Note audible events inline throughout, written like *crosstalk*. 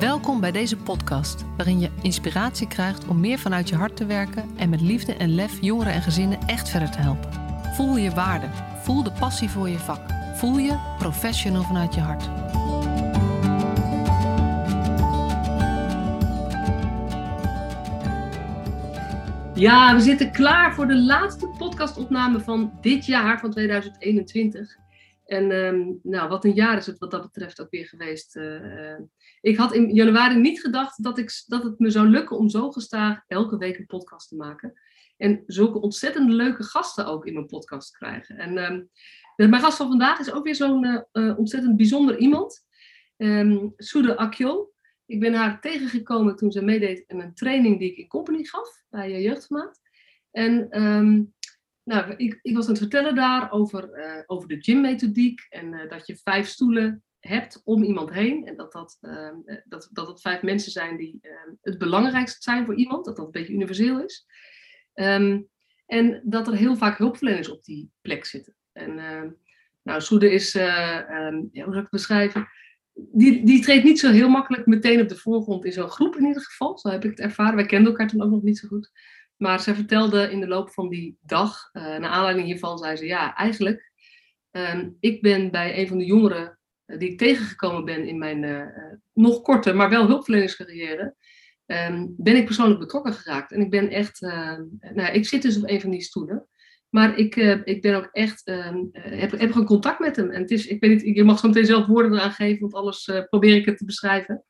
Welkom bij deze podcast, waarin je inspiratie krijgt om meer vanuit je hart te werken en met liefde en lef jongeren en gezinnen echt verder te helpen. Voel je waarde, voel de passie voor je vak, voel je professional vanuit je hart. Ja, we zitten klaar voor de laatste podcastopname van dit jaar, van 2021. En ehm, nou, wat een jaar is het wat dat betreft ook weer geweest. Uh, ik had in januari niet gedacht dat, ik, dat het me zou lukken om zo gestaag elke week een podcast te maken. En zulke ontzettend leuke gasten ook in mijn podcast te krijgen. En um, mijn gast van vandaag is ook weer zo'n uh, ontzettend bijzonder iemand. Um, Soede Akjol. Ik ben haar tegengekomen toen ze meedeed in een training die ik in Company gaf bij uh, Jeugdformaat. En um, nou, ik, ik, was aan het vertellen daar over, uh, over de gymmethodiek en dat je vijf stoelen hebt om iemand heen. En dat dat, uh, dat, dat het vijf mensen zijn die het belangrijkste zijn voor iemand, dat dat een beetje universeel is. Um, en dat er heel vaak hulpverleners op die plek zitten. En nou, Soede is, ja, hoe zou ik het beschrijven? Die, die treedt niet zo heel makkelijk meteen op de voorgrond in zo'n groep in ieder geval. Zo heb ik het ervaren. Wij kenden elkaar toen ook nog niet zo goed. Maar zij vertelde in de loop van die dag, uh, naar aanleiding hiervan, zei ze: Ja, eigenlijk, ik ben bij een van de jongeren die ik tegengekomen ben in mijn uh, nog korte, maar wel hulpverleningscarrière, um, ben ik persoonlijk betrokken geraakt. En ik ben echt, nou, ik zit dus op een van die stoelen. Maar ik, ik ben ook echt, um, heb, heb gewoon contact met hem. En het is, ik weet niet, je mag zo meteen zelf woorden eraan geven, want alles probeer ik het te beschrijven.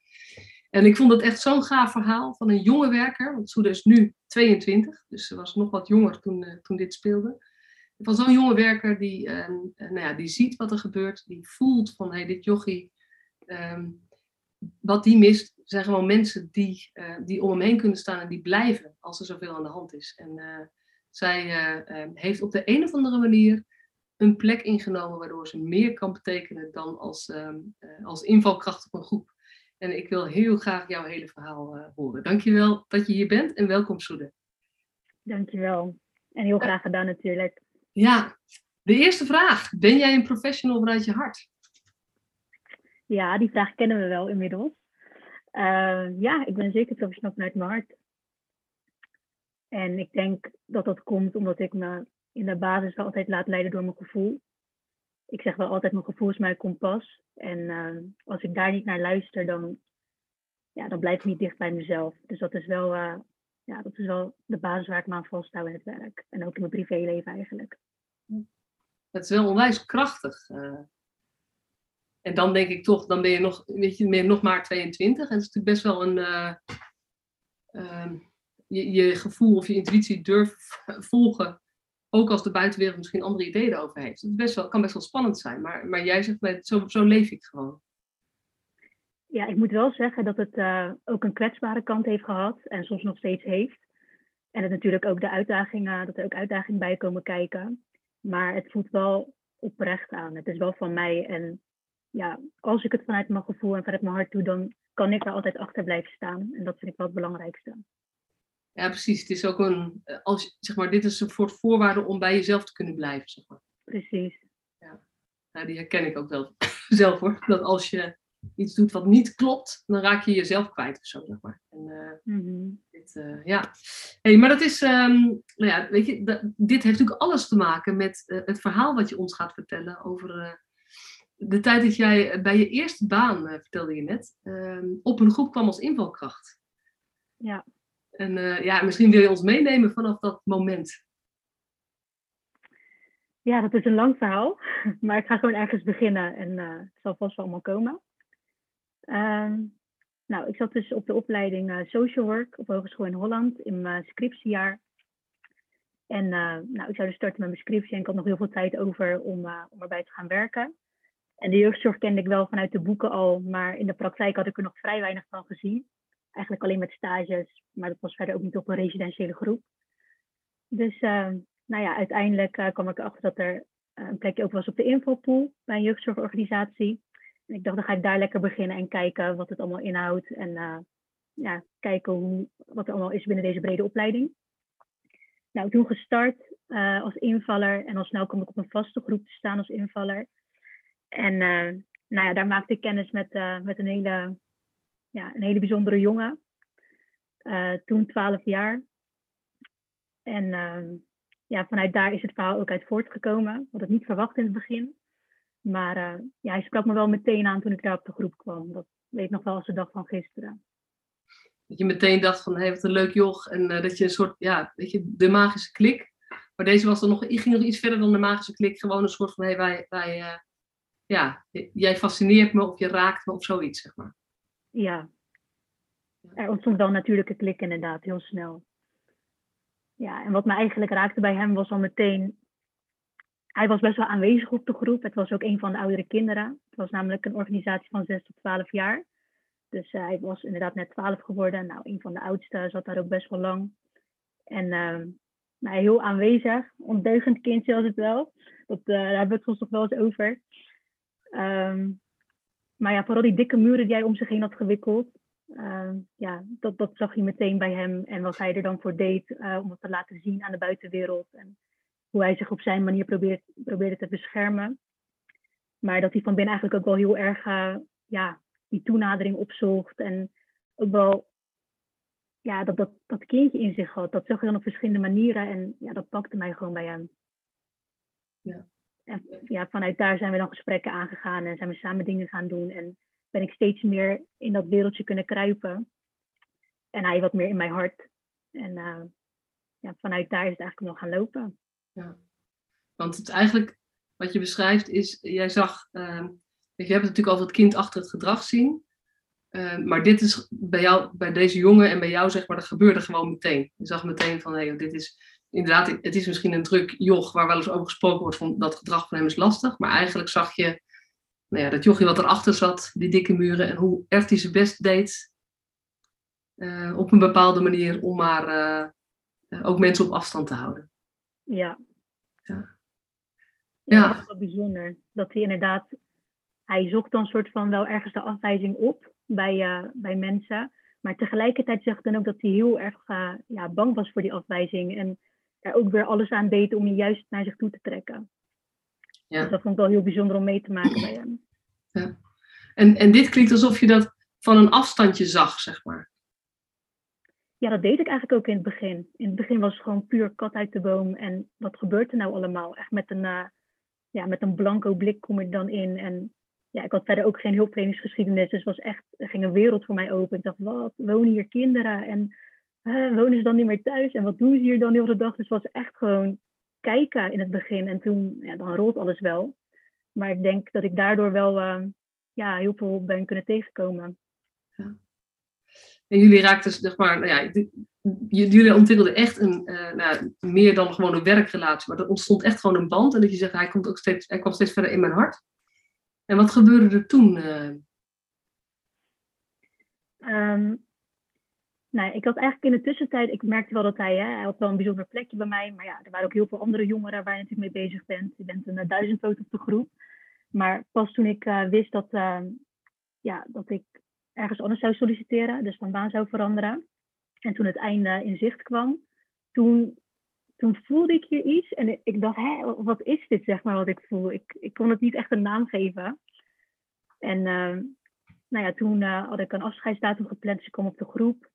En ik vond het echt zo'n gaaf verhaal van een jonge werker, want Soeda is nu 22, dus ze was nog wat jonger toen, uh, toen dit speelde. Van zo'n jonge werker die, uh, nou ja, die ziet wat er gebeurt, die voelt van hey, dit jochie, um, wat die mist, zijn gewoon mensen die, uh, die om hem heen kunnen staan en die blijven als er zoveel aan de hand is. En zij ehm, heeft op de een of andere manier een plek ingenomen waardoor ze meer kan betekenen dan als, ehm, als invalkracht op een groep. En ik wil heel graag jouw hele verhaal horen. Dankjewel dat je hier bent en welkom Soede. Dankjewel. En heel graag gedaan natuurlijk. Ja, de eerste vraag. Ben jij een professional vanuit je hart? Ja, die vraag kennen we wel inmiddels. Uh, ja, ik ben zeker professional vanuit mijn hart. En ik denk dat dat komt omdat ik me in de basis wel altijd laat leiden door mijn gevoel ik zeg wel altijd, mijn gevoel is mijn kompas. En uh, als ik daar niet naar luister, dan, ja, dan blijf ik niet dicht bij mezelf. Dus dat is wel, uh, ja, dat is wel de basis waar ik me aan vasthoud in het werk. En ook in mijn privéleven eigenlijk. Het is wel onwijs krachtig. Uh, en dan denk ik toch, dan ben je nog, weet je, nog maar 22. En het is natuurlijk best wel een... je, je gevoel of je intuïtie durven volgen ook als de buitenwereld misschien andere ideeën erover heeft. Het best wel, kan best wel spannend zijn, maar, maar jij zegt, zo, zo leef ik gewoon. Ja, ik moet wel zeggen dat het uh, ook een kwetsbare kant heeft gehad en soms nog steeds heeft. En het natuurlijk ook de uitdagingen, dat er ook uitdagingen bij komen kijken. Maar het voelt wel oprecht aan. Het is wel van mij. En ja, als ik het vanuit mijn gevoel en vanuit mijn hart doe, dan kan ik er altijd achter blijven staan. En dat vind ik wel het belangrijkste. Ja, precies. Het is ook een, eh, als, zeg maar, dit is een soort voorwaarde om bij jezelf te kunnen blijven. Zeg maar. Precies. Ja. Nou, die herken ik ook wel *laughs* zelf hoor. Dat als je iets doet wat niet klopt, dan raak je jezelf kwijt of zo, zeg maar. En, uh, mm-hmm. dit, uh, ja. Hey, maar dat is, um, nou ja, weet je, dat, dit heeft natuurlijk alles te maken met uh, het verhaal wat je ons gaat vertellen over de tijd dat jij bij je eerste baan, vertelde je net, ehm, op een groep kwam als invalkracht. Ja. En ja, misschien wil je ons meenemen vanaf dat moment. Ja, dat is een lang verhaal. *laughs* Maar ik ga gewoon ergens beginnen en het zal vast wel allemaal komen. Uh, nou, ik zat dus op de opleiding uh, Social Work op Hogeschool in Holland in mijn scriptiejaar. En nou, ik zou dus starten met mijn scriptie en ik had nog heel veel tijd over om, om erbij te gaan werken. En de jeugdzorg kende ik wel vanuit de boeken al, maar in de praktijk had ik er nog vrij weinig van gezien eigenlijk alleen met stages, maar dat was verder ook niet op een residentiële groep. Dus uh, nou ja, uiteindelijk kwam ik erachter dat er een plekje ook was op de invalpool bij een jeugdzorgorganisatie. Ik dacht, dan ga ik daar lekker beginnen en kijken wat het allemaal inhoudt. En ja, kijken hoe, wat er allemaal is binnen deze brede opleiding. Nou, toen gestart als invaller en al snel kwam ik op een vaste groep te staan als invaller. En nou ja, daar maakte ik kennis met, met een hele ja, een hele bijzondere jongen. toen 12 jaar. En ehm, ja, vanuit daar is het verhaal ook uit voortgekomen. Ik had het niet verwacht in het begin. Maar ja, hij sprak me wel meteen aan toen ik daar op de groep kwam. Dat weet ik nog wel als de dag van gisteren. Dat je meteen dacht van, hé, hey, wat een leuk joch. En dat je een soort, ja, weet je, de magische klik. Maar deze was dan nog, ging nog iets verder dan de magische klik. Gewoon een soort van, hé, hey, wij, wij uh, ja, jij fascineert me of je raakt me of zoiets, zeg maar. Ja. Er ontstond wel natuurlijke klik inderdaad, heel snel. Ja, en wat me eigenlijk raakte bij hem was al meteen... Hij was best wel aanwezig op de groep. Het was ook een van de oudere kinderen. Het was namelijk een organisatie van 6 tot 12 jaar. Dus uh, hij was inderdaad net 12 geworden. Nou, een van de oudste zat daar ook best wel lang. En uh, nou, heel aanwezig, ondeugend kindje was het wel. Dat, uh, daar hebben we het soms nog wel eens over. Um, maar ja, vooral die dikke muren die hij om zich heen had gewikkeld. Uh, ja, dat, dat zag je meteen bij hem. En wat hij er dan voor deed uh, om het te laten zien aan de buitenwereld. En hoe hij zich op zijn manier probeert, probeerde te beschermen. Maar dat hij van binnen eigenlijk ook wel heel erg uh, ja, die toenadering opzocht. En ook wel ja, dat, dat, dat kindje in zich had. Dat zag je dan op verschillende manieren en ja, dat pakte mij gewoon bij hem. Ja. En ja, vanuit daar zijn we dan gesprekken aangegaan en zijn we samen dingen gaan doen. En ben ik steeds meer in dat wereldje kunnen kruipen. En hij wat meer in mijn hart. En uh, ja, vanuit daar is het eigenlijk nog gaan lopen. Ja. Want het eigenlijk, wat je beschrijft, is, jij zag, uh, je hebt het natuurlijk over het kind achter het gedrag zien. Uh, maar dit is bij jou, bij deze jongen en bij jou, zeg maar, dat gebeurde gewoon meteen. Je zag meteen van, hé, hey, dit is inderdaad, het is misschien een druk joch waar wel eens over gesproken wordt van dat gedrag van hem is lastig. Maar eigenlijk zag je nou ja, dat jochie wat erachter zat, die dikke muren, en hoe echt hij zijn best deed uh, op een bepaalde manier om maar uh, ook mensen op afstand te houden. Ja. Ja. ja. Dat is wel bijzonder. Dat hij inderdaad, hij zocht dan soort van wel ergens de afwijzing op bij, uh, bij mensen. Maar tegelijkertijd zegt dan ook dat hij heel erg uh, ja, bang was voor die afwijzing. En er ook weer alles aan deed om je juist naar zich toe te trekken. Ja. Dus dat vond ik wel heel bijzonder om mee te maken bij hem. Ja. En, en dit klinkt alsof je dat van een afstandje zag, zeg maar. Ja, dat deed ik eigenlijk ook in het begin. In het begin was het gewoon puur kat uit de boom. En wat gebeurt er nou allemaal? Echt met een, uh, ja, met een blanco blik kom ik dan in. En ja, ik had verder ook geen hulpverleningsgeschiedenis. Dus was echt, er ging een wereld voor mij open. Ik dacht, wat, wonen hier kinderen? En wonen ze dan niet meer thuis? En wat doen ze hier dan de hele dag? Dus was echt gewoon kijken in het begin. En toen, ja, dan rolt alles wel. Maar ik denk dat ik daardoor wel uh, ja, heel veel ben kunnen tegenkomen. En jullie raakten, zeg maar, nou ja, jullie ontwikkelden echt een, uh, nou, meer dan gewoon een werkrelatie, maar er ontstond echt gewoon een band. En dat je zegt, hij, komt ook steeds, hij kwam steeds verder in mijn hart. En wat gebeurde er toen? Um, ik had eigenlijk in de tussentijd, ik merkte wel dat hij, hè, hij had wel een bijzonder plekje bij mij, maar ja, er waren ook heel veel andere jongeren waar je natuurlijk mee bezig bent. Je bent een duizendpoot op de groep. Maar pas toen ik wist dat, uh, ja, dat ik ergens anders zou solliciteren, dus van baan zou veranderen, en toen het einde in zicht kwam, toen, toen voelde ik hier iets en ik dacht, hé, wat is dit, zeg maar, wat ik voel? Ik, ik kon het niet echt een naam geven. En uh, nou ja, toen had ik een afscheidsdatum gepland, dus ik kwam op de groep.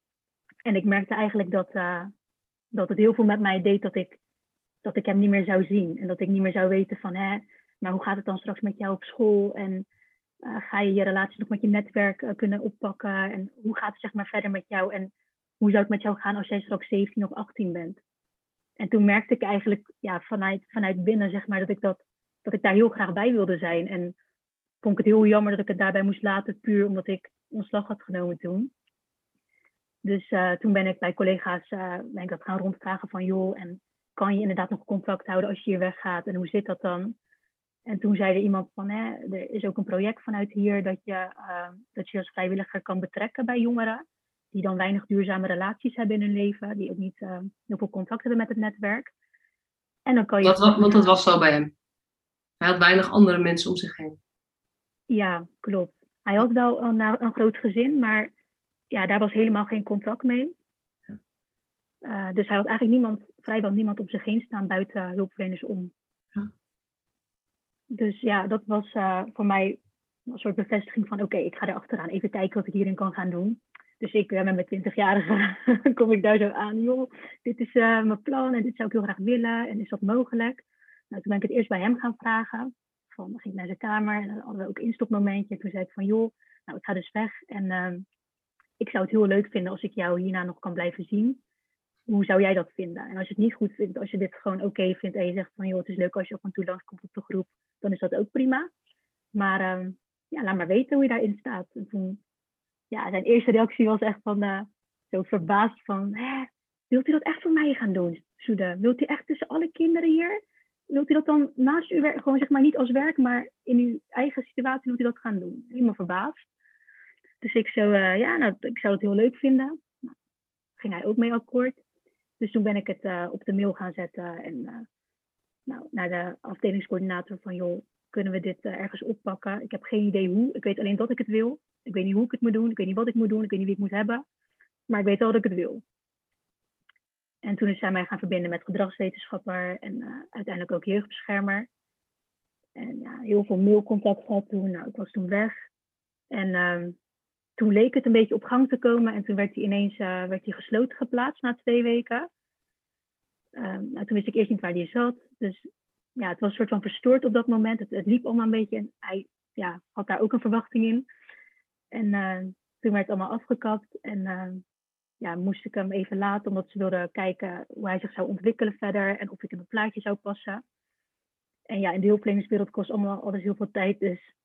En ik merkte eigenlijk dat, uh, dat het heel veel met mij deed dat ik, dat ik hem niet meer zou zien. En dat ik niet meer zou weten van, maar hoe gaat het dan straks met jou op school? En ga je je relatie nog met je netwerk uh, kunnen oppakken? En hoe gaat het zeg maar verder met jou? En hoe zou het met jou gaan als jij straks 17 of 18 bent? En toen merkte ik eigenlijk ja, vanuit, vanuit binnen zeg maar, dat, ik dat, dat ik daar heel graag bij wilde zijn. En vond ik het heel jammer dat ik het daarbij moest laten, puur omdat ik ontslag had genomen toen. Dus uh, toen ben ik bij collega's ben ik dat gaan rondvragen van joh, en kan je inderdaad nog contact houden als je hier weggaat en hoe zit dat dan? En toen zei er iemand van, hè, er is ook een project vanuit hier dat je, uh, dat je als vrijwilliger kan betrekken bij jongeren die dan weinig duurzame relaties hebben in hun leven, die ook niet heel veel contact hebben met het netwerk. En dan kan je. Wat, want dat was zo bij hem. Hij had weinig andere mensen om zich heen. Ja, klopt. Hij had wel een, een groot gezin, maar ja, daar was helemaal geen contact mee. Uh, dus hij had eigenlijk niemand, vrijwel niemand op zich heen staan buiten hulpverleners om. Dus ja, dat was uh, voor mij een soort bevestiging van oké, ik ga er achteraan even kijken wat ik hierin kan gaan doen. Dus ik ben met mijn 20-jarige *laughs* kom ik daar zo aan, joh, dit is uh, mijn plan en dit zou ik heel graag willen en is dat mogelijk? Nou, toen ben ik het eerst bij hem gaan vragen. Van, dan ging ik naar zijn kamer en dan hadden we ook instopmomentje. En toen zei ik van, joh, nou, ik ga dus weg en uh, ik zou het heel leuk vinden als ik jou hierna nog kan blijven zien. Hoe zou jij dat vinden? En als je het niet goed vindt, als je dit gewoon oké vindt en je zegt van, joh, het is leuk als je af en toe langskomt op de groep, dan is dat ook prima. Maar uh, ja, laat maar weten hoe je daarin staat. En toen, ja, zijn eerste reactie was echt van, uh, zo verbaasd van, Hè, wilt u dat echt voor mij gaan doen, Soede? Wilt u echt tussen alle kinderen hier? Wilt u dat dan naast uw werk, gewoon zeg maar niet als werk, maar in uw eigen situatie, wilt u dat gaan doen? Helemaal verbaasd. Dus ik zo, uh, ja, nou, ik zou het heel leuk vinden. Nou, ging hij ook mee akkoord. Dus toen ben ik het uh, op de mail gaan zetten en uh, nou, naar de afdelingscoördinator van, joh, kunnen we dit ergens oppakken? Ik heb geen idee hoe. Ik weet alleen dat ik het wil. Ik weet niet hoe ik het moet doen. Ik weet niet wat ik moet doen. Ik weet niet wie ik moet hebben. Maar ik weet wel dat ik het wil. En toen is zij mij gaan verbinden met gedragswetenschapper en uiteindelijk ook jeugdbeschermer. En ja, heel veel mailcontact gehad toen. Nou, ik was toen weg. En uh, toen leek het een beetje op gang te komen. En toen werd hij ineens uh, werd hij gesloten geplaatst na twee weken. Ehm, nou, toen wist ik eerst niet waar hij zat. Dus ja, het was een soort van verstoord op dat moment. Het, liep allemaal een beetje. En hij ja, had daar ook een verwachting in. En eh, toen werd het allemaal afgekapt. En ehm, ja, moest ik hem even laten, omdat ze wilden kijken hoe hij zich zou ontwikkelen verder en of ik in een plaatje zou passen. En ja, in de hulpverleningswereld kost allemaal alles heel veel tijd, dus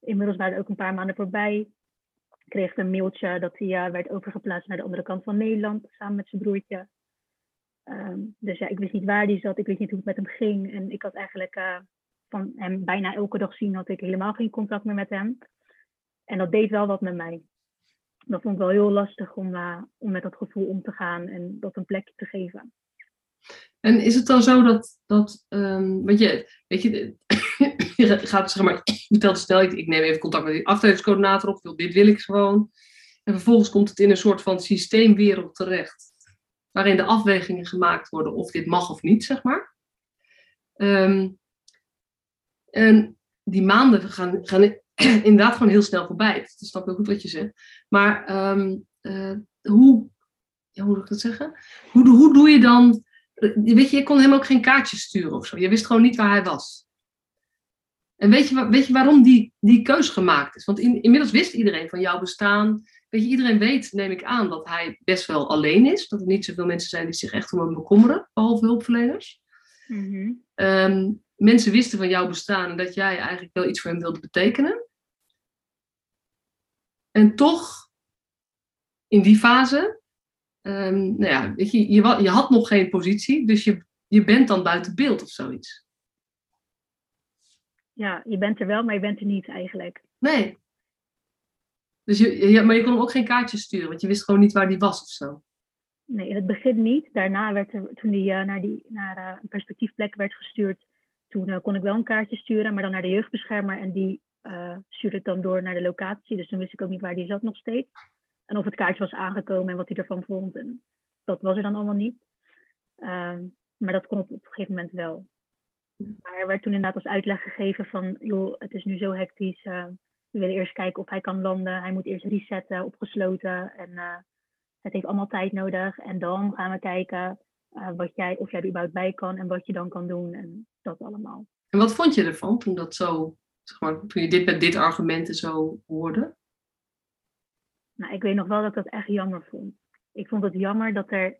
inmiddels waren er ook een paar maanden voorbij. Kreeg een mailtje dat hij werd overgeplaatst naar de andere kant van Nederland, samen met zijn broertje. Um, dus ja, ik wist niet waar hij zat, ik wist niet hoe het met hem ging. En ik had eigenlijk uh, van hem bijna elke dag zien, had ik helemaal geen contact meer met hem. En dat deed wel wat met mij dat vond ik wel heel lastig om, uh, om met dat gevoel om te gaan en dat een plekje te geven. En is het dan zo dat, dat um, want je, weet je *laughs* gaat zeg maar, *clears throat* vertelt snel, ik, ik neem even contact met die afdelingscoördinator op, dit wil ik gewoon. En vervolgens komt het in een soort van systeemwereld terecht, waarin de afwegingen gemaakt worden of dit mag of niet, zeg maar. Um, en die maanden gaan, gaan *clears throat* inderdaad gewoon heel snel voorbij. Dat snap ik ook goed wat je zegt. Maar um, uh, hoe, ja, hoe moet ik dat zeggen? Hoe, hoe doe je dan, weet je, je kon hem ook geen kaartjes sturen of zo. Je wist gewoon niet waar hij was. En weet je, weet je waarom die, die keus gemaakt is? Want in, inmiddels wist iedereen van jouw bestaan. Weet je, iedereen weet, neem ik aan, dat hij best wel alleen is. Dat er niet zoveel mensen zijn die zich echt om hem bekommeren, behalve hulpverleners. Mm -hmm. um, mensen wisten van jouw bestaan en dat jij eigenlijk wel iets voor hem wilde betekenen. En toch, in die fase, um, nou ja, weet je, je, je, had nog geen positie, dus je, je bent dan buiten beeld of zoiets. Ja, je bent er wel, maar je bent er niet eigenlijk. Nee. Dus je, ja, maar je kon hem ook geen kaartjes sturen, want je wist gewoon niet waar die was of zo. Nee, in het begin niet. Daarna werd er, toen hij uh, naar, die, naar uh, een perspectiefplek werd gestuurd, toen uh, kon ik wel een kaartje sturen, maar dan naar de jeugdbeschermer. En die stuurde het dan door naar de locatie. Dus toen wist ik ook niet waar die zat nog steeds. En of het kaartje was aangekomen en wat hij ervan vond. En dat was er dan allemaal niet. Uh, maar dat kon op, op, een gegeven moment wel. Maar er werd toen inderdaad als uitleg gegeven van, joh, het is nu zo hectisch. Uh, we willen eerst kijken of hij kan landen. Hij moet eerst resetten, opgesloten. En uh, het heeft allemaal tijd nodig. En dan gaan we kijken wat jij, of jij er überhaupt bij kan en wat je dan kan doen. En dat allemaal. En wat vond je ervan toen dat zo zeg maar, toen je dit met dit argumenten zo hoorde? Nou, ik weet nog wel dat ik dat echt jammer vond. Ik vond het jammer dat er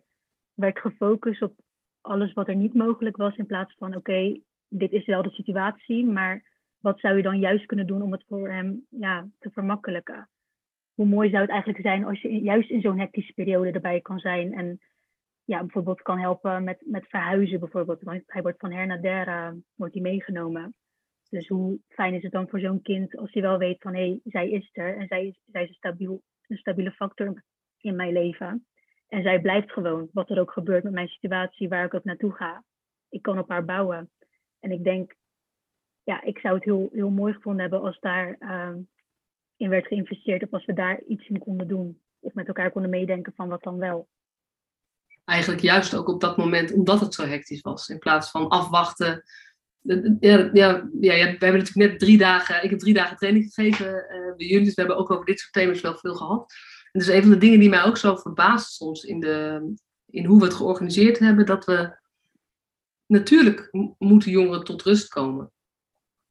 werd gefocust op alles wat er niet mogelijk was, in plaats van oké, dit is wel de situatie, maar wat zou je dan juist kunnen doen om het voor hem ja, te vermakkelijken? Hoe mooi zou het eigenlijk zijn als je juist in zo'n hectische periode erbij kan zijn en ja, bijvoorbeeld kan helpen met, met verhuizen bijvoorbeeld. Want hij wordt van her naar der wordt hij meegenomen. Dus hoe fijn is het dan voor zo'n kind als hij wel weet van hé, hey, zij is er en zij zij is een, stabiel, een stabiele factor in mijn leven. En zij blijft gewoon, wat er ook gebeurt met mijn situatie, waar ik ook naartoe ga. Ik kan op haar bouwen. En ik denk, ja, ik zou het heel, heel mooi gevonden hebben als daar uh, in werd geïnvesteerd. Of als we daar iets in konden doen. Of met elkaar konden meedenken van wat dan wel. Eigenlijk juist ook op dat moment, omdat het zo hectisch was. In plaats van afwachten ja, ja, ja, we hebben natuurlijk net drie dagen, ik heb drie dagen training gegeven uh, bij jullie, dus we hebben ook over dit soort thema's wel veel gehad. Dus een van de dingen die mij ook zo verbaast soms in, de, in hoe we het georganiseerd hebben, dat we natuurlijk moeten jongeren tot rust komen.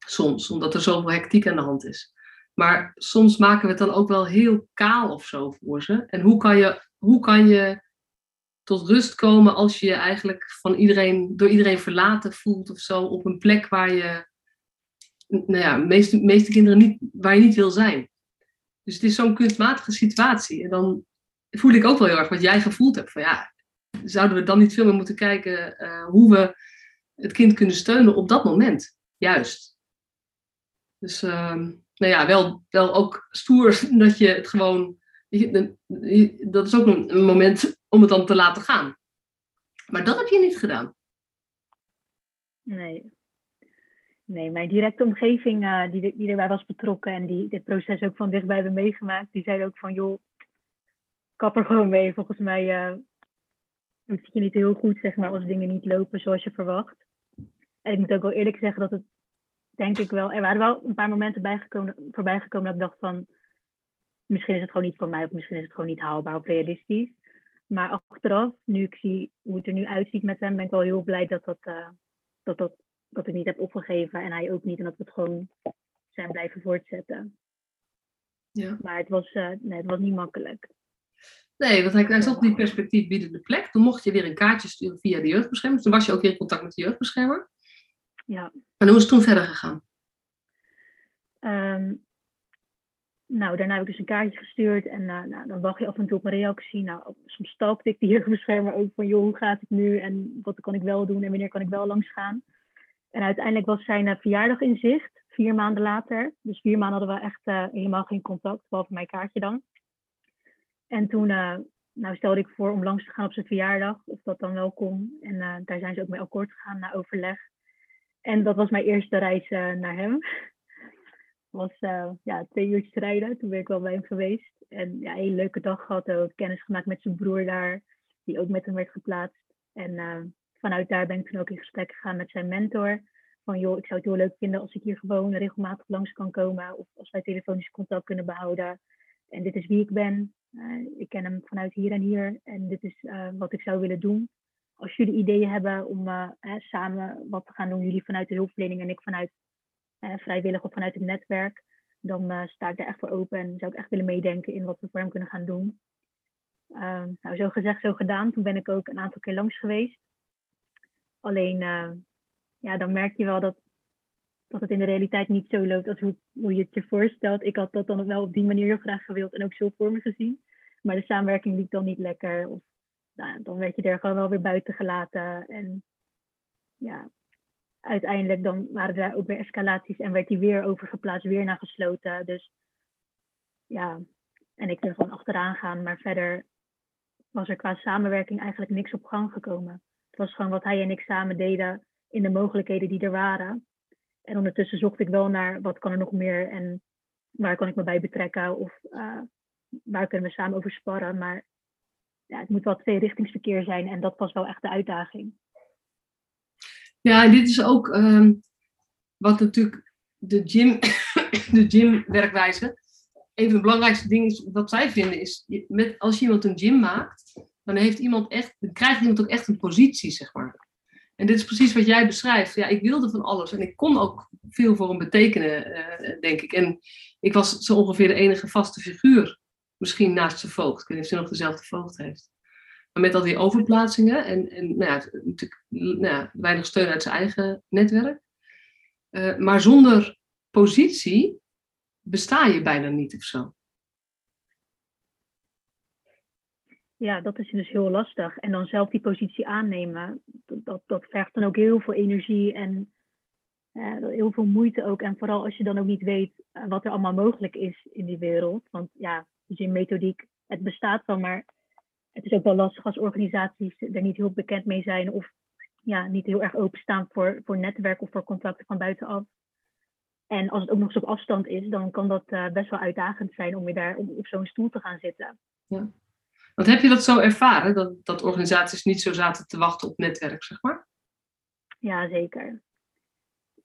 Soms, omdat er zoveel hectiek aan de hand is. Maar soms maken we het dan ook wel heel kaal of zo voor ze. En hoe kan je, hoe kan je tot rust komen als je je eigenlijk van iedereen, door iedereen verlaten voelt of zo op een plek waar je, nou ja, meeste, meeste kinderen niet, waar je niet wil zijn. Dus het is zo'n kunstmatige situatie. En dan voel ik ook wel heel erg wat jij gevoeld hebt. Van ja, zouden we dan niet veel meer moeten kijken uh, hoe we het kind kunnen steunen op dat moment? Juist. Dus uh, nou ja, wel, wel ook stoer *laughs* dat je het gewoon. Dat is ook een moment om het dan te laten gaan. Maar dat heb je niet gedaan. Nee. Nee, mijn directe omgeving, uh, die, die erbij was betrokken en die dit proces ook van dichtbij hebben meegemaakt, die zeiden ook van, joh, kap er gewoon mee. Volgens mij uh, het je niet heel goed, zeg maar, als dingen niet lopen zoals je verwacht. En ik moet ook wel eerlijk zeggen dat het, denk ik wel, er waren wel een paar momenten bijgekomen, voorbij gekomen dat ik dacht van, misschien is het gewoon niet voor mij, of misschien is het gewoon niet haalbaar of realistisch. Maar achteraf, nu ik zie hoe het er nu uitziet met hem, ben ik wel heel blij dat, dat, uh, dat, dat, dat ik niet heb opgegeven en hij ook niet. En dat we het gewoon zijn blijven voortzetten. Ja. Maar het was, uh, nee, het was niet makkelijk. Nee, want hij, hij zat die perspectief biedende plek. Toen mocht je weer een kaartje sturen via de jeugdbescherming. Toen was je ook weer in contact met de jeugdbeschermer. Ja. En hoe is het toen verder gegaan? Um, nou, daarna heb ik dus een kaartje gestuurd en uh, nou, dan wacht je af en toe op een reactie. Nou, soms stalkte ik de *laughs* jeugdbeschermer ook van, joh, hoe gaat het nu en wat kan ik wel doen en wanneer kan ik wel langs gaan. En uiteindelijk was zijn verjaardag in zicht, vier maanden later. Dus vier maanden hadden we echt uh, helemaal geen contact, behalve mijn kaartje dan. En toen nou, stelde ik voor om langs te gaan op zijn verjaardag, of dat dan wel kon. En daar zijn ze ook mee akkoord gegaan na overleg. En dat was mijn eerste reis naar hem was ja, twee uurtjes rijden. Toen ben ik wel bij hem geweest. En ja, een leuke dag gehad. Ook kennis gemaakt met zijn broer daar, die ook met hem werd geplaatst. En vanuit daar ben ik toen ook in gesprek gegaan met zijn mentor. Van joh, ik zou het heel leuk vinden als ik hier gewoon regelmatig langs kan komen. Of als wij telefonisch contact kunnen behouden. En dit is wie ik ben. Uh, ik ken hem vanuit hier en hier. En dit is wat ik zou willen doen. Als jullie ideeën hebben om samen wat te gaan doen, jullie vanuit de hulpverlening en ik vanuit vrijwillig of vanuit het netwerk, dan sta ik daar echt voor open en zou ik echt willen meedenken in wat we voor hem kunnen gaan doen. Uh, nou, zo gezegd, zo gedaan. Toen ben ik ook een aantal keer langs geweest. Alleen, uh, ja, dan merk je wel dat, dat het in de realiteit niet zo loopt als hoe, hoe je het je voorstelt. Ik had dat dan wel op die manier heel graag gewild en ook zo voor me gezien. Maar de samenwerking liep dan niet lekker. Of nou, dan werd je er gewoon wel weer buiten gelaten. En ja, uiteindelijk dan waren er ook weer escalaties en werd die weer overgeplaatst, weer naar gesloten. Dus ja, en ik wil gewoon achteraan gaan, maar verder was er qua samenwerking eigenlijk niks op gang gekomen. Het was gewoon wat hij en ik samen deden in de mogelijkheden die er waren. En ondertussen zocht ik wel naar wat kan er nog meer en waar kan ik me bij betrekken of uh, waar kunnen we samen over sparren. Maar ja, het moet wel tweerichtingsverkeer zijn en dat was wel echt de uitdaging. Ja, dit is ook ehm, wat natuurlijk de gym, *coughs* de gymwerkwijze, een van de belangrijkste dingen wat zij vinden is, met, als je iemand een gym maakt, dan heeft iemand echt, dan krijgt iemand ook echt een positie, zeg maar. En dit is precies wat jij beschrijft. Ja, ik wilde van alles en ik kon ook veel voor hem betekenen, uh, denk ik. En ik was zo ongeveer de enige vaste figuur, misschien naast zijn voogd. Ik weet niet of hij nog dezelfde voogd heeft. Maar met al die overplaatsingen en, en nou ja, natuurlijk nou ja, weinig steun uit zijn eigen netwerk. Uh, maar zonder positie besta je bijna niet of zo. Ja, dat is dus heel lastig. En dan zelf die positie aannemen, dat, dat vergt dan ook heel veel energie en uh, heel veel moeite ook. En vooral als je dan ook niet weet uh, wat er allemaal mogelijk is in die wereld. Want ja, dus in methodiek, het bestaat wel, maar het is ook wel lastig als organisaties er niet heel bekend mee zijn of ja, niet heel erg openstaan voor, voor netwerk of voor contacten van buitenaf. En als het ook nog eens op afstand is, dan kan dat uh, best wel uitdagend zijn om je daar op, op zo'n stoel te gaan zitten. Ja. Want heb je dat zo ervaren, dat, dat organisaties niet zo zaten te wachten op netwerk, zeg maar? Ja, zeker.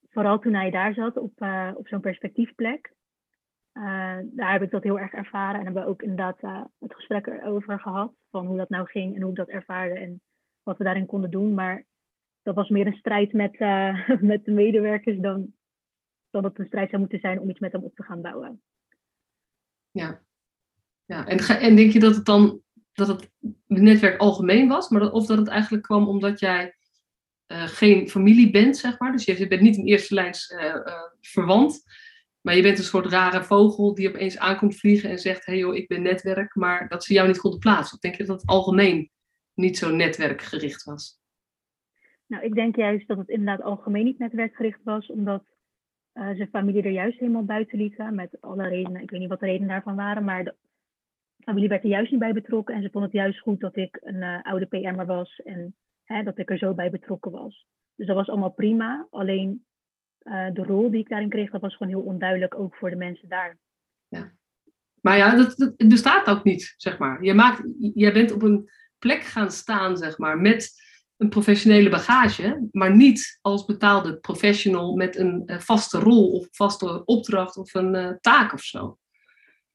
vooral toen hij daar zat op, uh, op zo'n perspectiefplek. Uh, daar heb ik dat heel erg ervaren en hebben we ook inderdaad uh, het gesprek erover gehad. Van hoe dat nou ging en hoe ik dat ervaarde en wat we daarin konden doen. Maar dat was meer een strijd met, *laughs* met de medewerkers dan, dan dat het een strijd zou moeten zijn om iets met hem op te gaan bouwen. Ja, ja. En, en denk je dat het dan dat het netwerk algemeen was, maar of dat het eigenlijk kwam omdat jij uh, geen familie bent, zeg maar. Dus je bent niet een eerste lijns uh, uh, verwant, maar je bent een soort rare vogel die opeens aankomt vliegen en zegt: hé hey joh, ik ben netwerk, maar dat ze jou niet goed plaats. Of denk je dat het algemeen niet zo netwerkgericht was? Nou, ik denk juist dat het inderdaad algemeen niet netwerkgericht was, omdat zijn familie er juist helemaal buiten lieten. Met alle redenen, ik weet niet wat de redenen daarvan waren, maar de familie werd er juist niet bij betrokken. En ze vond het juist goed dat ik een oude PM'er was en hè, dat ik er zo bij betrokken was. Dus dat was allemaal prima. Alleen uh, de rol die ik daarin kreeg, dat was gewoon heel onduidelijk ook voor de mensen daar. Ja. Maar ja, dat, dat, bestaat ook niet, zeg maar. Je maakt, jij bent op een plek gaan staan, zeg maar, met een professionele bagage, maar niet als betaalde professional met een uh, vaste rol of vaste opdracht of een uh, taak of zo.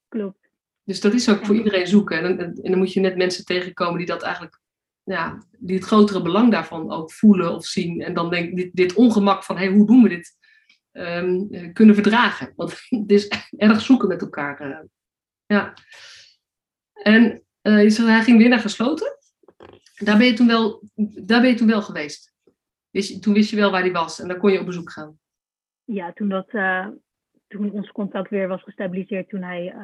Klopt. Dus dat is ook ja. voor iedereen zoeken. En, en, en, dan moet je net mensen tegenkomen die dat eigenlijk ja, die het grotere belang daarvan ook voelen of zien. En dan denk dit, dit ongemak van, hey, hoe doen we dit, um, kunnen verdragen. Want *laughs* het is erg zoeken met elkaar. Uh, ja. En uh, je zegt, hij ging weer naar gesloten. Daar ben je toen wel, daar ben je toen wel geweest. Wist je, toen wist je wel waar hij was en dan kon je op bezoek gaan. Ja, toen, dat, uh, toen ons contact weer was gestabiliseerd, toen hij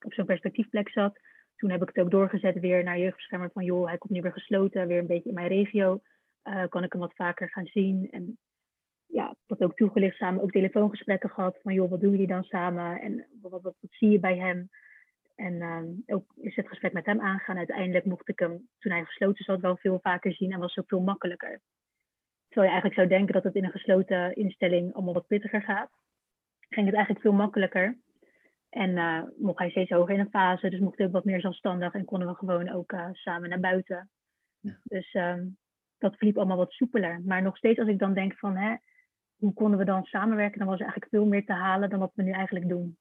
op zo'n perspectiefplek zat, toen heb ik het ook doorgezet weer naar jeugdbeschermer van joh, hij komt nu weer gesloten, weer een beetje in mijn regio. Uh, kan ik hem wat vaker gaan zien? En ja, dat ook toegelicht samen, ook telefoongesprekken gehad van joh, wat doen jullie dan samen? En wat, wat, zie je bij hem? En uh, ook is het gesprek met hem aangaan. Uiteindelijk mocht ik hem, toen hij gesloten zat, wel veel vaker zien en was ook veel makkelijker. Terwijl je eigenlijk zou denken dat het in een gesloten instelling allemaal wat pittiger gaat, ging het eigenlijk veel makkelijker. En uh, mocht hij steeds hoger in een fase, dus mocht hij ook wat meer zelfstandig en konden we gewoon ook uh, samen naar buiten. Ja. Dus um, dat verliep allemaal wat soepeler. Maar nog steeds als ik dan denk van, hè, hoe konden we dan samenwerken, dan was er eigenlijk veel meer te halen dan wat we nu eigenlijk doen.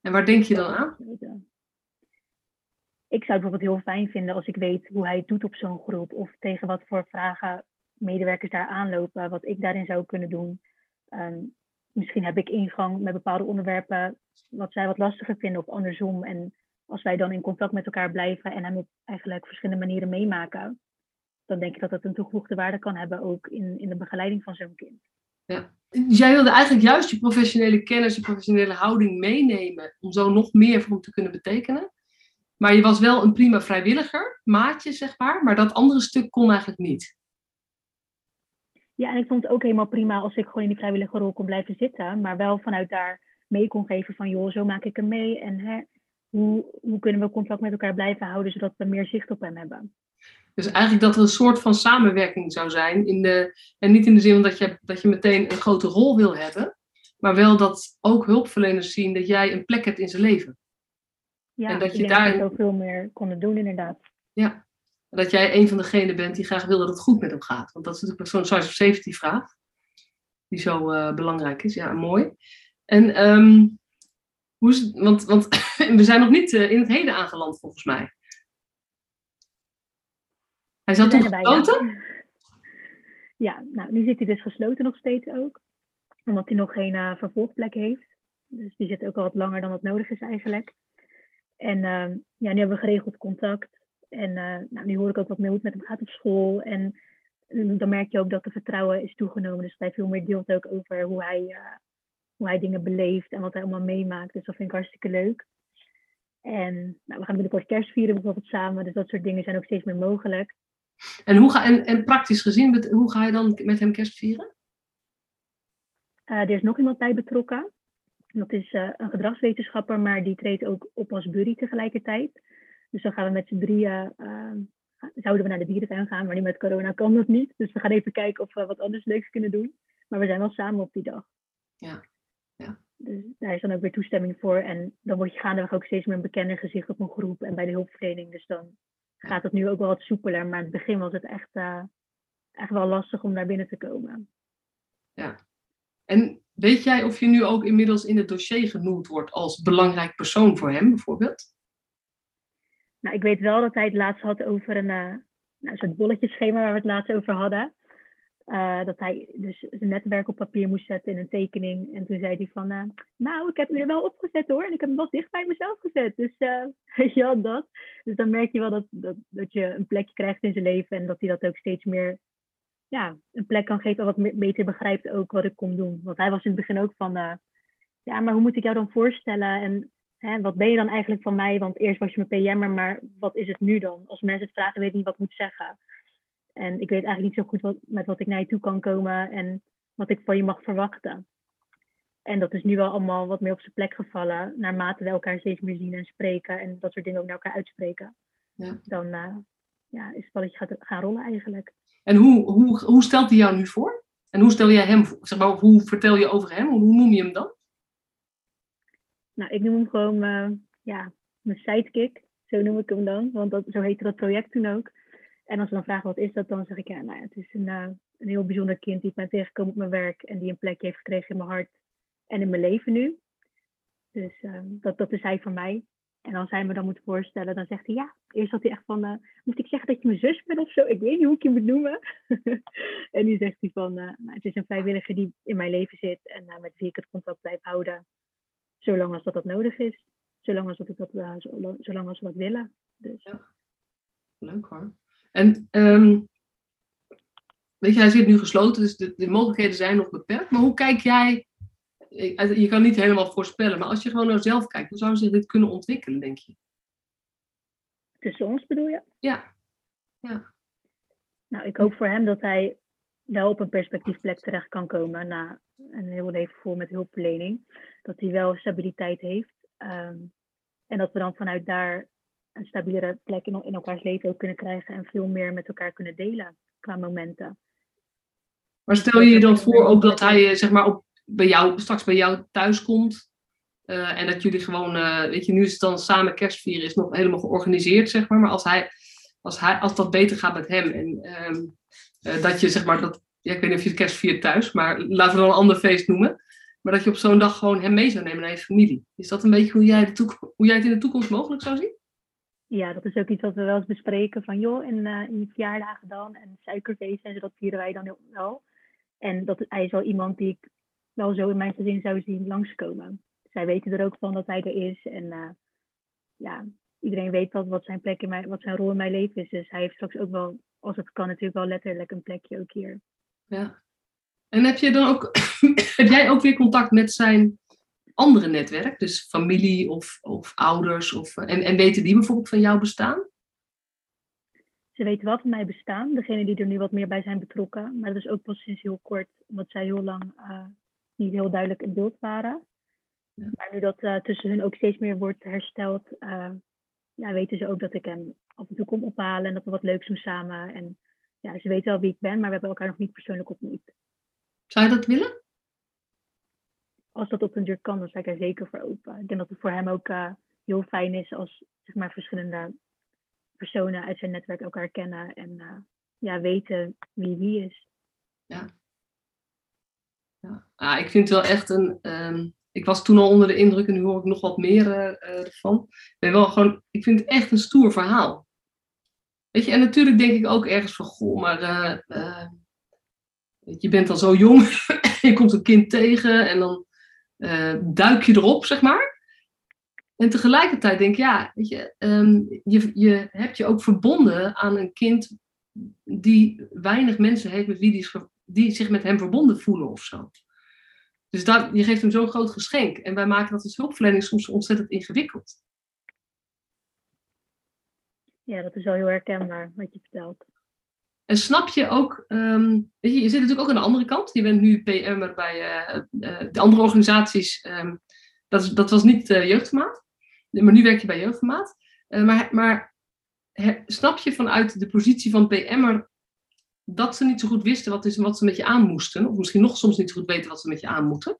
En waar denk je dan aan? Ik zou het bijvoorbeeld heel fijn vinden als ik weet hoe hij het doet op zo'n groep. Of tegen wat voor vragen medewerkers daar aanlopen, wat ik daarin zou kunnen doen. Um, misschien heb ik ingang met bepaalde onderwerpen wat zij wat lastiger vinden of andersom. En als wij dan in contact met elkaar blijven en hem op eigenlijk verschillende manieren meemaken, dan denk ik dat dat een toegevoegde waarde kan hebben ook in, in de begeleiding van zo'n kind. Ja. Jij wilde eigenlijk juist je professionele kennis, je professionele houding meenemen om zo nog meer voor hem te kunnen betekenen. Maar je was wel een prima vrijwilliger, maatje zeg maar, maar dat andere stuk kon eigenlijk niet. Ja, en ik vond het ook helemaal prima als ik gewoon in die vrijwillige rol kon blijven zitten, maar wel vanuit daar mee kon geven van joh, zo maak ik hem mee en hè, hoe, hoe kunnen we contact met elkaar blijven houden zodat we meer zicht op hem hebben. Dus eigenlijk dat er een soort van samenwerking zou zijn, in de, en niet in de zin dat je, dat je meteen een grote rol wil hebben, maar wel dat ook hulpverleners zien dat jij een plek hebt in zijn leven. Ja, en dat je daar dat veel meer konden doen inderdaad. Ja, dat jij een van degenen bent die graag wil dat het goed met hem gaat. Want dat is natuurlijk zo'n size of safety vraag, die zo uh, belangrijk is. Ja, mooi. En um, hoe is het, want, want *laughs* we zijn nog niet uh, in het heden aangeland volgens mij. Hij zat toen gesloten? Ja. ja, nou nu zit hij dus gesloten nog steeds ook. Omdat hij nog geen uh, vervolgplek heeft. Dus die zit ook al wat langer dan wat nodig is eigenlijk. En uh, ja, nu hebben we geregeld contact. En uh, nou, nu hoor ik ook wat meer hoe het met hem gaat op school. En dan merk je ook dat de vertrouwen is toegenomen. Dus hij veel meer deelt ook over hoe hij, uh, hoe hij dingen beleeft en wat hij allemaal meemaakt. Dus dat vind ik hartstikke leuk. En nou, we gaan binnenkort kerst vieren bijvoorbeeld samen. Dus dat soort dingen zijn ook steeds meer mogelijk. En, hoe ga, en, en praktisch gezien, hoe ga je dan met hem kerst vieren? Uh, er is nog iemand bij betrokken. Dat is uh, een gedragswetenschapper, maar die treedt ook op als buddy tegelijkertijd. Dus dan gaan we met z'n drieën, uh, zouden we naar de dierentuin gaan, maar nu met corona kan dat niet. Dus we gaan even kijken of we wat anders leuks kunnen doen. Maar we zijn wel samen op die dag. Ja. ja. Dus daar is dan ook weer toestemming voor. En dan word je gaandeweg ook steeds meer een bekender gezicht op een groep en bij de hulpverlening. Dus dan gaat het nu ook wel wat soepeler. Maar in het begin was het echt, uh, echt wel lastig om daar binnen te komen. Ja. En weet jij of je nu ook inmiddels in het dossier genoemd wordt als belangrijk persoon voor hem, bijvoorbeeld? Nou, ik weet wel dat hij het laatst had over een, uh, nou, soort bolletjeschema waar we het laatst over hadden. Uh, dat hij dus zijn netwerk op papier moest zetten in een tekening. En toen zei hij van, uh, nou, ik heb hem er wel opgezet hoor. En ik heb hem wel dicht bij mezelf gezet. Dus *laughs* weet je wel, dat. Dus dan merk je wel dat, dat, dat je een plekje krijgt in zijn leven. En dat hij dat ook steeds meer, ja, een plek kan geven. En wat beter begrijpt ook wat ik kom doen. Want hij was in het begin ook van, ja, maar hoe moet ik jou dan voorstellen? En hè, wat ben je dan eigenlijk van mij? Want eerst was je mijn PM'er, maar wat is het nu dan? Als mensen het vragen, weet ik niet wat ik moet zeggen. En ik weet eigenlijk niet zo goed wat, met wat ik naar je toe kan komen en wat ik van je mag verwachten. En dat is nu wel allemaal wat meer op zijn plek gevallen, naarmate we elkaar steeds meer zien en spreken en dat soort dingen ook naar elkaar uitspreken. Ja. Dan uh, ja, is het balletje gaat gaan rollen eigenlijk. En hoe, hoe, hoe stelt hij jou nu voor? En hoe stel jij hem, zeg maar, hoe vertel je over hem? Hoe noem je hem dan? Nou, ik noem hem gewoon uh, ja, mijn sidekick. Zo noem ik hem dan, want dat, zo heette dat project toen ook. En als ze dan vragen wat is dat, dan zeg ik ja, nou het is een, uh, een heel bijzonder kind die ik ben tegengekomen op mijn werk en die een plekje heeft gekregen in mijn hart en in mijn leven nu. Dus uh, dat, dat is hij van mij. En als hij me dan moet voorstellen, dan zegt hij ja. Eerst had hij echt van, moet ik zeggen dat je mijn zus bent of zo? Ik weet niet hoe ik je moet noemen. *laughs* en nu zegt hij van, nou, het is een vrijwilliger die in mijn leven zit en met wie ik het contact blijf houden. Zolang als dat, dat nodig is. Zolang als dat dat, zolang als we dat willen. Dus. Ja. Leuk hoor. En um, weet je, hij zit nu gesloten, dus de, de, mogelijkheden zijn nog beperkt. Maar hoe kijk jij, je kan niet helemaal voorspellen, maar als je gewoon naar zelf kijkt, hoe zou zich dit kunnen ontwikkelen, denk je? Tussen ons bedoel je? Ja. ja. Nou, ik hoop voor hem dat hij wel op een perspectiefplek terecht kan komen na een heel leven vol met hulpverlening. Dat hij wel stabiliteit heeft. Um, en dat we dan vanuit daar een stabielere plek in, in elkaars leven ook kunnen krijgen en veel meer met elkaar kunnen delen qua momenten. Maar stel je je dan voor ook dat hij eh, zeg maar op, bij jou, straks bij jou thuis komt uh, en dat jullie gewoon, uh, weet je, nu is het dan samen kerstvieren, is nog helemaal georganiseerd, zeg maar. Maar als, hij, als, hij, als dat beter gaat met hem en um, uh, dat je, zeg maar, dat, ja, ik weet niet of je het kerst viert thuis, maar laten we dan een ander feest noemen. Maar dat je op zo'n dag gewoon hem mee zou nemen naar je familie. Is dat een beetje hoe jij, de hoe jij het in de toekomst mogelijk zou zien? ja, dat is ook iets wat we wel eens bespreken. Van joh, in, uh, in je verjaardagen dan en suikerfeest en zo, dat vieren wij dan wel. En dat, hij is wel iemand die ik wel zo in mijn gezin zou zien langskomen. Zij weten er ook van dat hij er is. En uh, ja, iedereen weet dat wat zijn plek in mijn, wat zijn rol in mijn leven is. Dus hij heeft straks ook wel, als het kan, natuurlijk wel letterlijk een plekje ook hier. Ja. En heb je dan ook, *coughs* heb jij ook weer contact met zijn andere netwerk, dus familie of, of ouders, of, en, en weten die bijvoorbeeld van jou bestaan? Ze weten wel van mij bestaan, degene die er nu wat meer bij zijn betrokken. Maar dat is ook pas sinds heel kort, omdat zij heel lang uh, niet heel duidelijk in beeld waren. Ja. Maar nu dat uh, tussen hun ook steeds meer wordt hersteld, uh, ja, weten ze ook dat ik hem af en toe kom ophalen en dat we wat leuks doen samen. En ja, ze weten wel wie ik ben, maar we hebben elkaar nog niet persoonlijk ontmoet. Zou je dat willen? als dat op een duur kan, dan sta ik er zeker voor open. Ik denk dat het voor hem ook uh, heel fijn is als zeg maar, verschillende personen uit zijn netwerk elkaar kennen en uh, ja, weten wie wie is. Ja. ja. Ah, ik vind het wel echt een. Um, ik was toen al onder de indruk en nu hoor ik nog wat meer uh, ervan. Ik, ben wel gewoon, ik vind het echt een stoer verhaal. Weet je, en natuurlijk denk ik ook ergens van, goh, maar je bent al zo jong, *laughs* je komt een kind tegen en dan uh, duik je erop, zeg maar. En tegelijkertijd denk ik, ja, weet je, um, je, je hebt je ook verbonden aan een kind die weinig mensen heeft met wie die, die zich met hem verbonden voelen of zo. Dus dat, je geeft hem zo'n groot geschenk. En wij maken dat als hulpverlening soms ontzettend ingewikkeld. Ja, dat is wel heel herkenbaar wat je vertelt. En snap je ook, um, je, zit natuurlijk ook aan de andere kant. Je bent nu PM'er bij uh, uh, de andere organisaties. Um, dat, dat was niet uh, jeugdformaat, maar nu werk je bij jeugdformaat. maar maar snap je vanuit de positie van PM'er dat ze niet zo goed wisten wat, wat ze met je aan moesten? Of misschien nog soms niet zo goed weten wat ze met je aan moeten?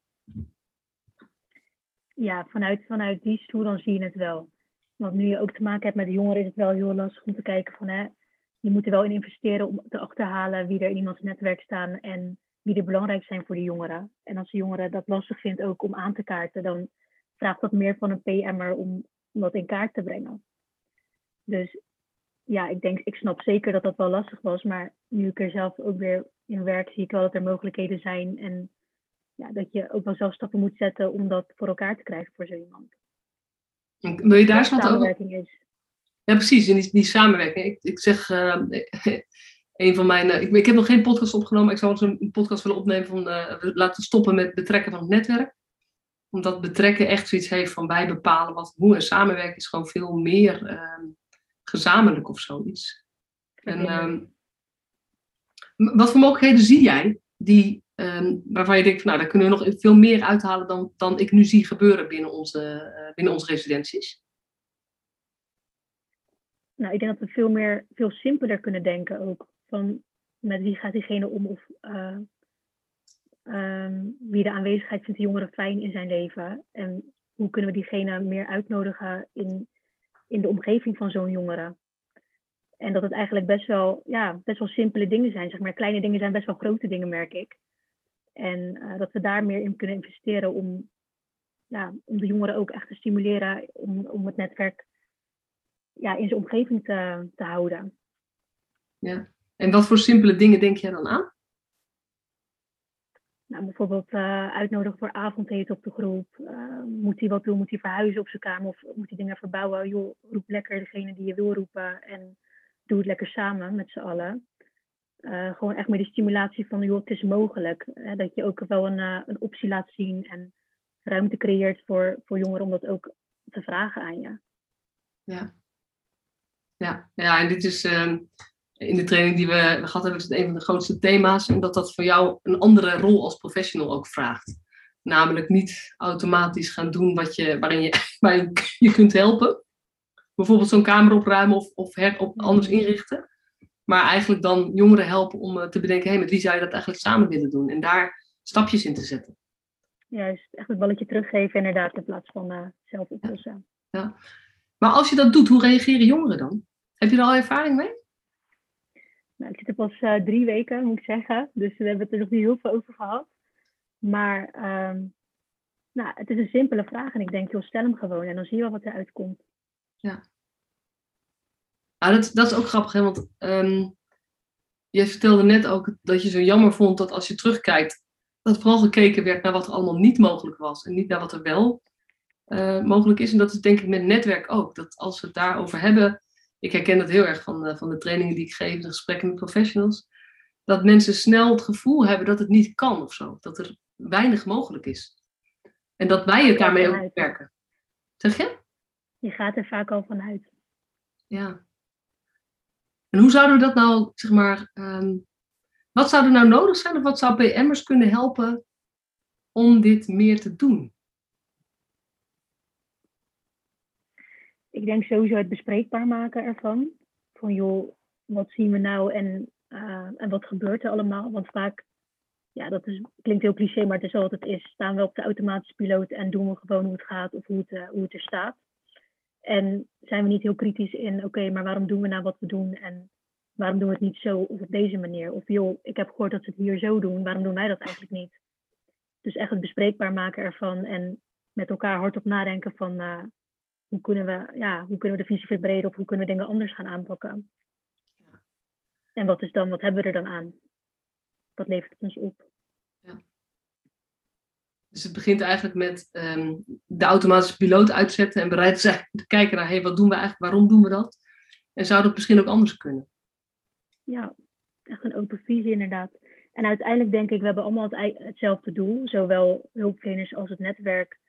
Ja, vanuit, vanuit die stoel dan zie je het wel. Want nu je ook te maken hebt met jongeren is het wel heel lastig om te kijken van... Hè, je moet er wel in investeren om te achterhalen wie er in iemands netwerk staan en wie er belangrijk zijn voor de jongeren. En als de jongere dat lastig vindt ook om aan te kaarten, dan vraagt dat meer van een PM'er om, om dat in kaart te brengen. Dus ja, ik denk, ik snap zeker dat dat wel lastig was, maar nu ik er zelf ook weer in werk, zie ik wel dat er mogelijkheden zijn en ja, dat je ook wel zelf stappen moet zetten om dat voor elkaar te krijgen voor zo iemand. Wil je daar eens wat is. Ja, precies, in die, die samenwerking. Ik, ik zeg, uh, *laughs* een van mijn, uh, ik, ik, heb nog geen podcast opgenomen, ik zou eens een podcast willen opnemen van uh, laten stoppen met betrekken van het netwerk. Omdat betrekken echt zoiets heeft van wij bepalen wat, hoe en samenwerken is gewoon veel meer ehm, gezamenlijk of zoiets. En, ehm, wat voor mogelijkheden zie jij die, um, waarvan je denkt, nou, daar kunnen we nog veel meer uithalen dan, dan ik nu zie gebeuren binnen onze, uh, binnen onze residenties? Nou, ik denk dat we veel meer, veel simpeler kunnen denken ook. Van met wie gaat diegene om of uh, um, wie de aanwezigheid vindt de jongere fijn in zijn leven. En hoe kunnen we diegene meer uitnodigen in, in de omgeving van zo'n jongere. En dat het eigenlijk best wel, ja, best wel simpele dingen zijn. Zeg maar. Kleine dingen zijn best wel grote dingen, merk ik. En uh, dat we daar meer in kunnen investeren om, ja, om de jongeren ook echt te stimuleren om, om het netwerk ja, in zijn omgeving te, te houden. Ja, en wat voor simpele dingen denk jij dan aan? Nou, bijvoorbeeld uh, uitnodigen voor avondeten op de groep. Uh, moet hij wat doen? Moet hij verhuizen op zijn kamer? Of moet hij dingen verbouwen? Joh, roep lekker degene die je wil roepen. En doe het lekker samen met z'n allen. Uh, gewoon echt met die stimulatie van, joh, het is mogelijk. Hè, dat je ook wel een, een optie laat zien en ruimte creëert voor, voor jongeren om dat ook te vragen aan je. Ja, ja, ja en dit is uh, in de training die we gehad hebben, is het een van de grootste thema's. En dat dat voor jou een andere rol als professional ook vraagt. Namelijk niet automatisch gaan doen wat je, waarin je, *laughs* waarin je kunt helpen bijvoorbeeld zo'n kamer opruimen of, of her, op anders inrichten. Maar eigenlijk dan jongeren helpen om uh, te bedenken, hé, hey, met wie zou je dat eigenlijk samen willen doen? En daar stapjes in te zetten. Juist, echt het balletje teruggeven inderdaad, in plaats van uh, zelf oplossen. Ja. ja. Maar als je dat doet, hoe reageren jongeren dan? Heb je er al ervaring mee? Nou, ik zit er pas uh, drie weken, moet ik zeggen. Dus we hebben het er nog niet heel veel over gehad. Maar um, nou, het is een simpele vraag en ik denk, joh, stel hem gewoon en dan zie je wel wat eruit komt. Ja. Nou, dat, dat is ook grappig, hè? want um, je vertelde net ook dat je zo jammer vond dat als je terugkijkt, dat vooral gekeken werd naar wat er allemaal niet mogelijk was en niet naar wat er wel uh, mogelijk is. En dat is denk ik met netwerk ook. Dat als we het daarover hebben, ik herken dat heel erg van, van de trainingen die ik geef, de gesprekken met professionals, dat mensen snel het gevoel hebben dat het niet kan of zo. Dat er weinig mogelijk is. En dat wij het daarmee ook werken. Zeg je? Je gaat er vaak al vanuit. Ja. En hoe zouden we dat nou, zeg maar, um, wat zou er nou nodig zijn of wat zou PM'ers kunnen helpen om dit meer te doen? Ik denk sowieso het bespreekbaar maken ervan. Van joh, wat zien we nou en, uh, en wat gebeurt er allemaal? Want vaak, ja, dat is, klinkt heel cliché, maar het is wat het is. Staan we op de automatische piloot en doen we gewoon hoe het gaat of hoe het, uh, hoe het er staat. En zijn we niet heel kritisch in, oké, maar waarom doen we nou wat we doen en waarom doen we het niet zo of op deze manier? Of joh, ik heb gehoord dat ze het hier zo doen, waarom doen wij dat eigenlijk niet? Dus echt het bespreekbaar maken ervan en met elkaar hardop nadenken van uh, hoe, kunnen we, ja, hoe kunnen we de visie verbreden of hoe kunnen we dingen anders gaan aanpakken? En wat is dan, wat hebben we er dan aan? Wat levert het ons op? Ja. Dus het begint eigenlijk met um, de automatische piloot uitzetten en bereid zijn te kijken naar, hey, wat doen we eigenlijk, waarom doen we dat? En zou dat misschien ook anders kunnen? Ja, echt een open visie inderdaad. En uiteindelijk denk ik, we hebben allemaal het, hetzelfde doel. Zowel hulpverleners als het netwerk.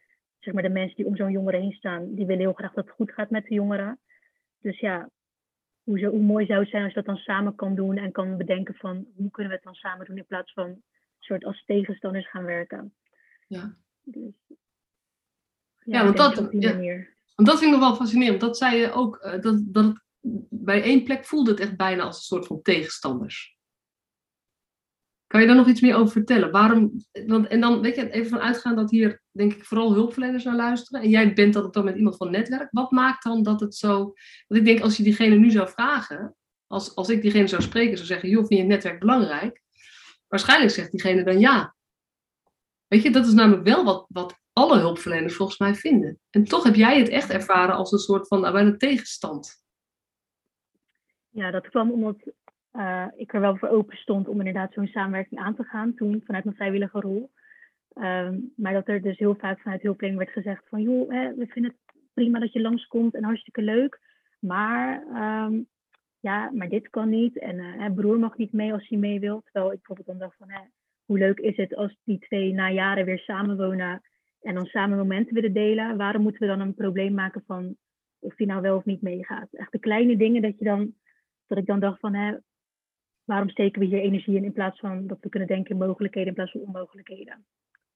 Zeg maar de mensen die om zo'n jongere heen staan, die willen heel graag dat het goed gaat met de jongeren. Dus ja, hoe, zo, hoe mooi zou het zijn als je dat dan samen kan doen en kan bedenken van hoe kunnen we het dan samen doen in plaats van soort als tegenstanders gaan werken. Ja. Dus, ja, ja want, dat, ja, want dat vind ik nog wel fascinerend. Dat zei je ook, uh, dat, dat het, bij één plek voelde het echt bijna als een soort van tegenstanders. Kan je daar nog iets meer over vertellen? Waarom, want, en dan weet je, even van uitgaan dat hier, denk ik, vooral hulpverleners naar luisteren. En jij bent dat dan met iemand van netwerk. Wat maakt dan dat het zo. Want ik denk, als je diegene nu zou vragen, als, als ik diegene zou spreken, zou zeggen: joh, vind je netwerk belangrijk? Waarschijnlijk zegt diegene dan ja. Weet je, dat is namelijk wel wat, wat alle hulpverleners volgens mij vinden. En toch heb jij het echt ervaren als een soort van nou, bijna tegenstand. Ja, dat kwam omdat uh, ik er wel voor open stond om inderdaad zo'n samenwerking aan te gaan toen vanuit mijn vrijwillige rol. Um, maar dat er dus heel vaak vanuit hulpverlening werd gezegd van joh, hè, we vinden het prima dat je langskomt en hartstikke leuk. Maar um, ja, maar dit kan niet. En uh, broer mag niet mee als hij mee wil. Terwijl ik bijvoorbeeld dan dacht van hè, hoe leuk is het als die twee na jaren weer samenwonen en dan samen momenten willen delen. Waarom moeten we dan een probleem maken van of die nou wel of niet meegaat? Echt de kleine dingen dat je dan, dat ik dan dacht van hè, waarom steken we hier energie in in plaats van dat we kunnen denken in mogelijkheden in plaats van onmogelijkheden.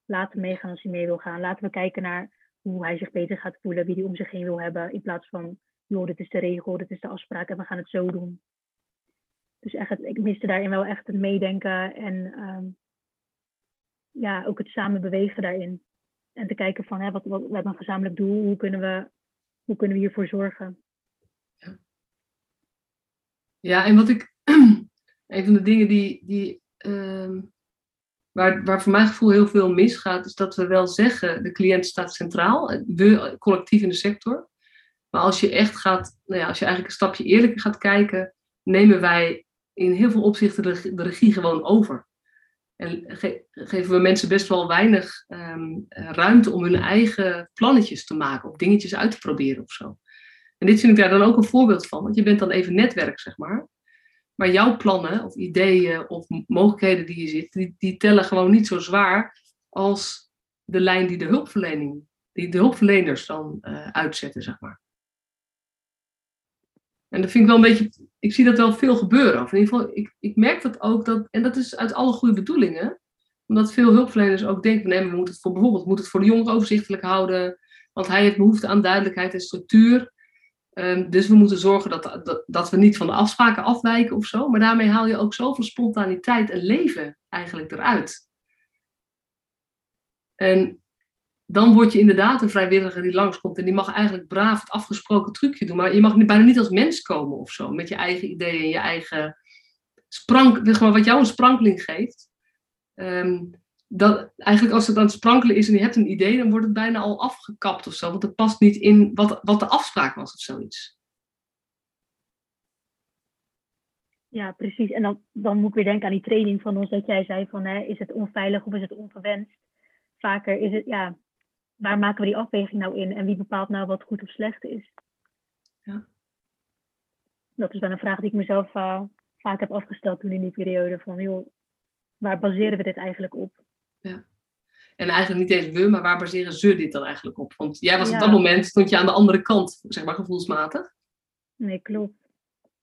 Laten we meegaan als hij mee wil gaan. Laten we kijken naar hoe hij zich beter gaat voelen, wie hij om zich heen wil hebben, in plaats van, joh, dit is de regel, dit is de afspraak en we gaan het zo doen. Dus echt, ik miste daarin wel echt het meedenken en um, ja, ook het samen bewegen daarin. En te kijken van, hè, wat, wat, we hebben een gezamenlijk doel, hoe kunnen we, hoe kunnen we hiervoor zorgen? Ja, ja en wat ik, *clears throat* een van de dingen die, die uh, waar, waar voor mijn gevoel heel veel misgaat, is dat we wel zeggen, de cliënt staat centraal, we collectief in de sector. Maar als je echt gaat, nou ja, als je eigenlijk een stapje eerlijker gaat kijken, nemen wij in heel veel opzichten de, regie gewoon over. En geven we mensen best wel weinig um, ruimte om hun eigen plannetjes te maken of dingetjes uit te proberen of zo. En dit vind ik daar dan ook een voorbeeld van, want je bent dan even netwerk, zeg maar. Maar jouw plannen of ideeën of mogelijkheden die je zit, die, die tellen gewoon niet zo zwaar als de lijn die de hulpverlening, die de hulpverleners dan uh, uitzetten, zeg maar. En dat vind ik wel een beetje, ik zie dat wel veel gebeuren. Of in ieder geval, ik, ik merk dat ook, dat, en dat is uit alle goede bedoelingen, omdat veel hulpverleners ook denken, nee, we moeten het voor bijvoorbeeld, we moeten het voor de jongeren overzichtelijk houden, want hij heeft behoefte aan duidelijkheid en structuur. Um, dus we moeten zorgen dat, dat, dat, we niet van de afspraken afwijken of zo. Maar daarmee haal je ook zoveel spontaniteit en leven eigenlijk eruit. En dan word je inderdaad een vrijwilliger die langskomt en die mag eigenlijk braaf het afgesproken trucje doen. Maar je mag bijna niet als mens komen of zo, met je eigen ideeën en je eigen sprank, zeg maar, wat jou een sprankeling geeft. Um, dat, eigenlijk als het aan het sprankelen is en je hebt een idee, dan wordt het bijna al afgekapt of zo. Want het past niet in wat, wat de afspraak was of zoiets. Ja, precies. En dan, dan moet ik weer denken aan die training van ons, dat jij zei van, hè, is het onveilig of is het ongewenst? Vaker is het, ja, waar maken we die afweging nou in en wie bepaalt nou wat goed of slecht is? Ja. Dat is dan een vraag die ik mezelf uh, vaak heb afgesteld toen in die periode van, joh, waar baseren we dit eigenlijk op? Ja. En eigenlijk niet eens we, maar waar baseren ze dit dan eigenlijk op? Want jij was op dat moment, stond je aan de andere kant, zeg maar gevoelsmatig. Nee, klopt.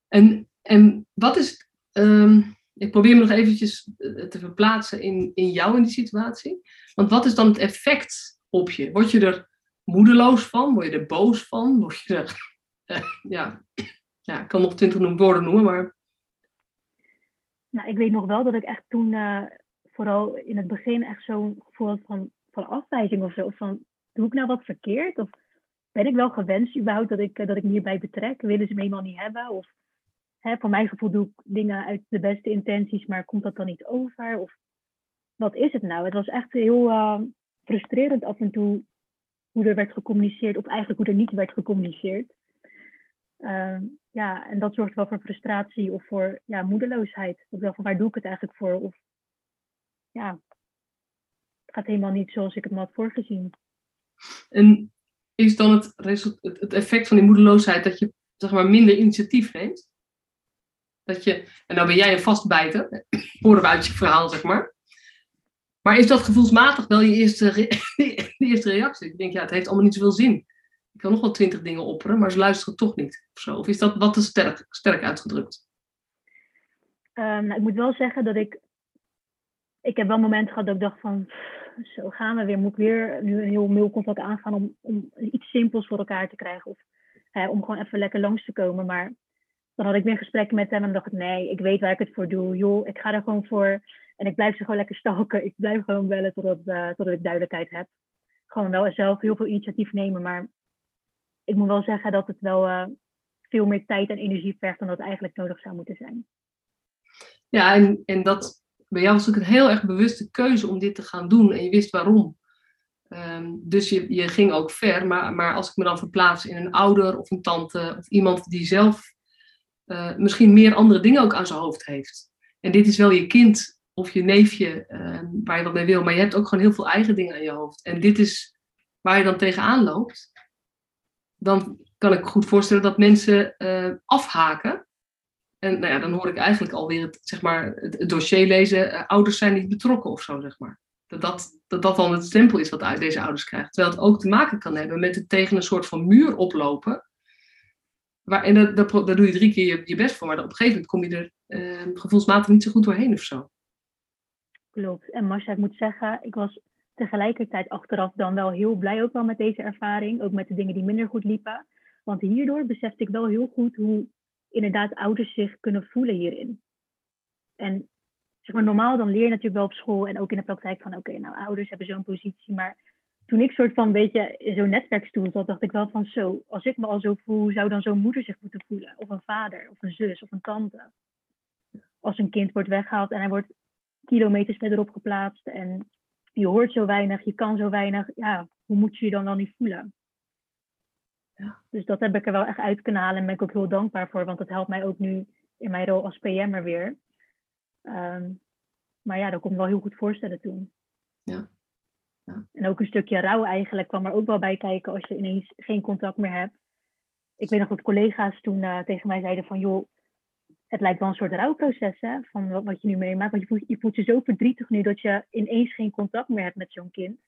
En, en wat is, um, ik probeer me nog eventjes eh, te verplaatsen in, in jou in die situatie. Want wat is dan het effect op je? Word je er moedeloos van? Word je er boos van? Word je er, uh, *laughs* ja, ja, ik kan nog twintig woorden noemen, maar... Nou, ik weet nog wel dat ik echt toen... Uh vooral in het begin echt zo'n gevoel van, van afwijzing of zo. Van, doe ik nou wat verkeerd? Of ben ik wel gewenst überhaupt dat ik, dat ik me hierbij betrek? Willen ze me helemaal niet hebben? Of hè, voor mijn gevoel doe ik dingen uit de beste intenties, maar komt dat dan niet over? Of wat is het nou? Het was echt heel uh, frustrerend af en toe hoe er werd gecommuniceerd, of eigenlijk hoe er niet werd gecommuniceerd. Uh, ja, en dat zorgt wel voor frustratie of voor ja, moedeloosheid. Of wel van waar doe ik het eigenlijk voor? Of ja, het gaat helemaal niet zoals ik het me had voorgezien. En is dan het, het effect van die moedeloosheid dat je zeg maar, minder initiatief neemt? Dat je, en nou ben jij een vastbijter, *clears throat* horen we uit je verhaal, zeg maar. Maar is dat gevoelsmatig wel je eerste, re *laughs* eerste reactie? Ik denk, ja, het heeft allemaal niet zoveel zin. Ik kan nog wel twintig dingen opperen, maar ze luisteren toch niet. Of, zo. of is dat wat te sterk, sterk uitgedrukt? Um, nou, ik moet wel zeggen dat ik ik heb wel momenten gehad dat ik dacht van, zo gaan we weer. Moet ik weer nu een heel mailcontact aangaan om, om iets simpels voor elkaar te krijgen. Of hè, om gewoon even lekker langs te komen. Maar dan had ik weer gesprekken met hem en dacht nee, ik weet waar ik het voor doe. Joh, ik ga er gewoon voor. En ik blijf ze gewoon lekker stalken. Ik blijf gewoon bellen totdat, uh, totdat ik duidelijkheid heb. Gewoon wel zelf heel veel initiatief nemen. Maar ik moet wel zeggen dat het wel uh, veel meer tijd en energie vergt dan dat eigenlijk nodig zou moeten zijn. Ja, en, en dat bij jou was het een heel erg bewuste keuze om dit te gaan doen en je wist waarom. Ehm, dus je, je ging ook ver, maar, maar als ik me dan verplaats in een ouder of een tante of iemand die zelf uh, misschien meer andere dingen ook aan zijn hoofd heeft. En dit is wel je kind of je neefje ehm, waar je wat mee wil, maar je hebt ook gewoon heel veel eigen dingen aan je hoofd. En dit is waar je dan tegenaan loopt. Dan kan ik goed voorstellen dat mensen uh, afhaken. En nou ja, dan hoor ik eigenlijk alweer het, zeg maar, het, dossier lezen, uh, ouders zijn niet betrokken of zo, zeg maar. Dat dat, dat dan het stempel is wat deze ouders krijgen. Terwijl het ook te maken kan hebben met het tegen een soort van muur oplopen. Waar, en dat, dat, daar doe je drie keer je, je, best voor, maar op een gegeven moment kom je er uh, gevoelsmatig niet zo goed doorheen of zo. Klopt. En Marcia, ik moet zeggen, ik was tegelijkertijd achteraf dan wel heel blij ook wel met deze ervaring. Ook met de dingen die minder goed liepen. Want hierdoor besefte ik wel heel goed hoe inderdaad ouders zich kunnen voelen hierin. En zeg maar, normaal dan leer je natuurlijk wel op school en ook in de praktijk van oké, nou ouders hebben zo'n positie. Maar toen ik soort van beetje in zo'n netwerkstoel zat, dacht ik wel van zo, als ik me al zo voel, zou dan zo'n moeder zich moeten voelen? Of een vader, of een zus, of een tante. Als een kind wordt weggehaald en hij wordt kilometers verderop geplaatst en je hoort zo weinig, je kan zo weinig, ja, hoe moet je je dan wel niet voelen? Ja. Dus dat heb ik er wel echt uit kunnen halen en ben ik ook heel dankbaar voor, want dat helpt mij ook nu in mijn rol als PM'er weer. Um, maar ja, dat kon ik wel heel goed voorstellen toen. Ja. ja. En ook een stukje rouw eigenlijk kwam er ook wel bij kijken als je ineens geen contact meer hebt. Ik weet nog dat collega's toen uh, tegen mij zeiden van joh, het lijkt wel een soort rouwproces hè, van wat, wat je nu meemaakt. Want je voelt, je voelt je zo verdrietig nu dat je ineens geen contact meer hebt met zo'n kind.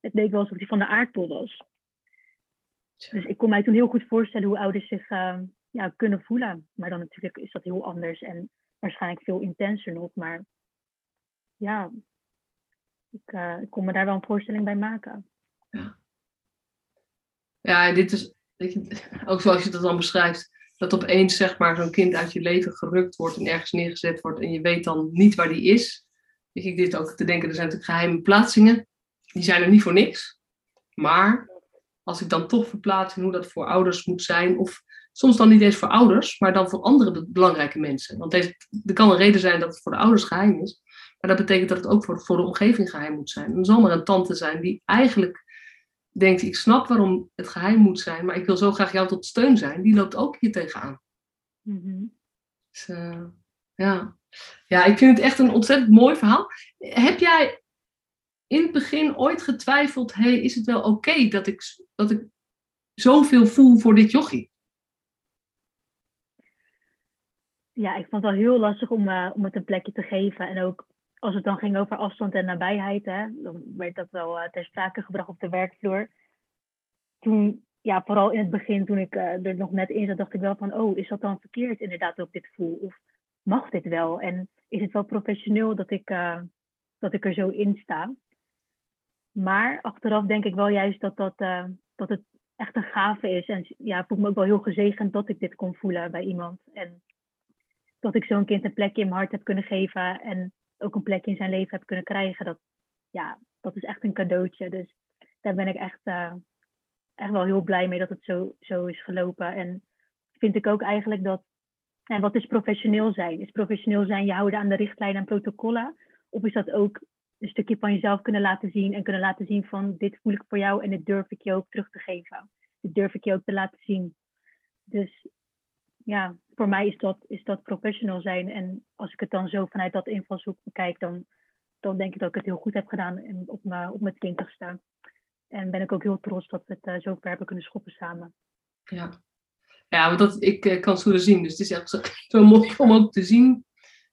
Het leek wel alsof hij van de aardbol was. Dus ik kon mij toen heel goed voorstellen hoe ouders zich uh, ja, kunnen voelen. Maar dan natuurlijk is dat heel anders en waarschijnlijk veel intenser nog. Maar ja, ik, uh, ik kon me daar wel een voorstelling bij maken. Ja, ja dit is weet je, ook zoals je dat dan beschrijft. Dat opeens zeg maar, zo'n kind uit je leven gerukt wordt en ergens neergezet wordt en je weet dan niet waar die is. Weet ik dit ook te denken, er zijn natuurlijk geheime plaatsingen. Die zijn er niet voor niks. Maar als ik dan toch verplaats in hoe dat voor ouders moet zijn, of soms dan niet eens voor ouders, maar dan voor andere belangrijke mensen. Want er kan een reden zijn dat het voor de ouders geheim is, maar dat betekent dat het ook voor, voor de omgeving geheim moet zijn. Er zal maar een tante zijn die eigenlijk denkt, ik snap waarom het geheim moet zijn, maar ik wil zo graag jou tot steun zijn. Die loopt ook hier tegenaan. Mm dus, uh, ja. ja, ik vind het echt een ontzettend mooi verhaal. Heb jij in het begin ooit getwijfeld, hey, is het wel oké dat, ik, dat ik zoveel voel voor dit jochie? Ja, ik vond het wel heel lastig om, uh, om het een plekje te geven. En ook als het dan ging over afstand en nabijheid, hè, dan werd dat wel uh, ter sprake gebracht op de werkvloer. Toen, ja, vooral in het begin, toen ik uh, er nog net in zat, dacht ik wel van, oh, is dat dan verkeerd inderdaad dat ik dit voel? Of mag dit wel? En is het wel professioneel dat ik, dat ik er zo in sta? Maar achteraf denk ik wel juist dat, dat, dat het echt een gave is. En ja, ik voel me ook wel heel gezegend dat ik dit kon voelen bij iemand. En dat ik zo'n kind een plekje in mijn hart heb kunnen geven. En ook een plekje in zijn leven heb kunnen krijgen. Dat, ja, dat is echt een cadeautje. Dus daar ben ik echt, uh, echt wel heel blij mee dat het zo, zo is gelopen. En vind ik ook eigenlijk dat. En wat is professioneel zijn? Is professioneel zijn je houden aan de richtlijnen en protocollen? Of is dat ook een stukje van jezelf kunnen laten zien en kunnen laten zien van dit voel ik voor jou en dit durf ik je ook terug te geven. Dit durf ik je ook te laten zien. Dus ja, voor mij is dat, is dat professional zijn. En als ik het dan zo vanuit dat invalshoek bekijk, dan, dan denk ik dat ik het heel goed heb gedaan op mijn, op mijn twintigste. En ben ik ook heel trots dat we het uh, zo ver hebben kunnen schoppen samen. Ja, ja want dat, ik uh, kan zo zien. Dus het is echt zo, zo mooi om ook te zien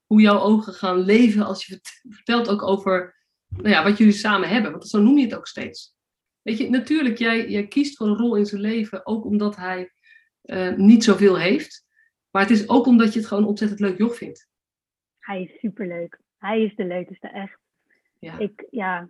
hoe jouw ogen gaan leven als je vertelt ook over nou ja, wat jullie samen hebben. Want zo noem je het ook steeds. Weet je, natuurlijk, jij, jij kiest voor een rol in zijn leven ook omdat hij uh, niet zoveel heeft. Maar het is ook omdat je het gewoon ontzettend leuk joch vindt. Hij is superleuk. Hij is de leukste, echt. Ja. Ik, ja,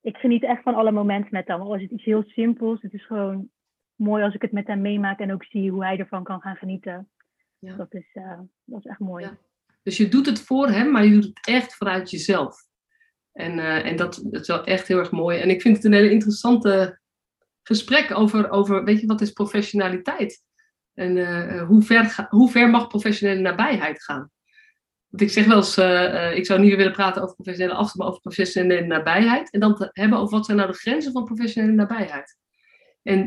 ik geniet echt van alle momenten met hem. Al is het iets heel simpels. Het is gewoon mooi als ik het met hem meemaak en ook zie hoe hij ervan kan gaan genieten. Ja. Dat, is, uh, dat is echt mooi. Ja. Dus je doet het voor hem, maar je doet het echt vanuit jezelf. En, uh, en dat, is wel echt heel erg mooi. En ik vind het een hele interessante gesprek over, over weet je, wat is professionaliteit? En uh, hoe, ver hoe ver mag professionele nabijheid gaan? Want ik zeg wel eens, ik zou niet meer willen praten over professionele afstand, maar over professionele nabijheid. En dan te hebben over wat zijn nou de grenzen van professionele nabijheid. En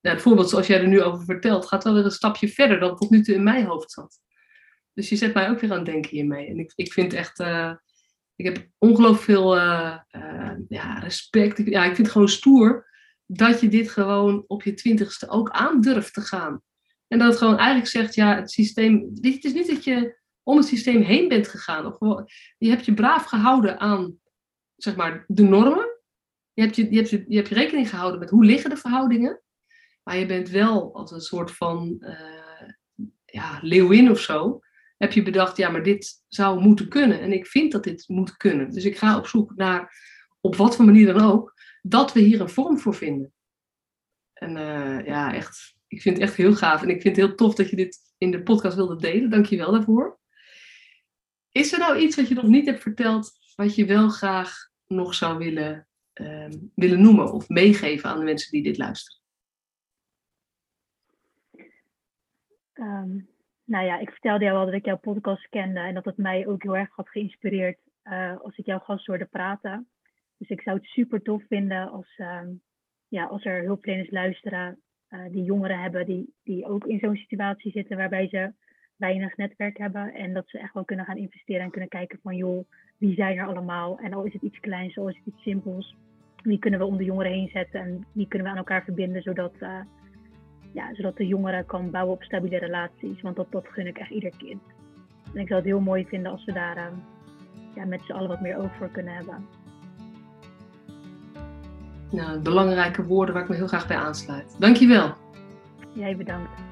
nou, het voorbeeld zoals jij er nu over vertelt, gaat wel weer een stapje verder dan tot nu toe in mijn hoofd zat. Dus je zet mij ook weer aan het denken hiermee. En ik, ik vind echt, ik heb ongelooflijk veel uh, ja, respect. Ik, ja, ik vind het gewoon stoer dat je dit gewoon op je twintigste ook aan durft te gaan. En dat het gewoon eigenlijk zegt, ja, het systeem, het is niet dat je om het systeem heen bent gegaan. Of gewoon, je hebt je braaf gehouden aan, zeg maar, de normen. Je hebt je, je, hebt je, je hebt je rekening gehouden met hoe liggen de verhoudingen. Maar je bent wel als een soort van uh, ja, leeuwin of zo. Heb je bedacht, ja, maar dit zou moeten kunnen. En ik vind dat dit moet kunnen. Dus ik ga op zoek naar, op wat voor manier dan ook, dat we hier een vorm voor vinden. En uh, ja, echt, ik vind het echt heel gaaf. En ik vind het heel tof dat je dit in de podcast wilde delen. Dank je wel daarvoor. Is er nou iets wat je nog niet hebt verteld, wat je wel graag nog zou willen, uh, willen noemen of meegeven aan de mensen die dit luisteren? Um, nou ja, ik vertelde jou al dat ik jouw podcast kende en dat het mij ook heel erg had geïnspireerd uh, als ik jouw gast hoorde praten. Dus ik zou het super tof vinden als, um, ja, als er hulpverleners luisteren uh, die jongeren hebben die, die ook in zo'n situatie zitten waarbij ze weinig netwerk hebben. En dat ze echt wel kunnen gaan investeren en kunnen kijken van joh, wie zijn er allemaal? En al is het iets kleins, al is het iets simpels. Wie kunnen we om de jongeren heen zetten en wie kunnen we aan elkaar verbinden zodat, uh, ja, zodat de jongeren kan bouwen op stabiele relaties. Want dat, dat gun ik echt ieder kind. En ik zou het heel mooi vinden als we daar uh, ja, met z'n allen wat meer oog voor kunnen hebben. Nou, belangrijke woorden waar ik me heel graag bij aansluit. Dankjewel. Jij bedankt.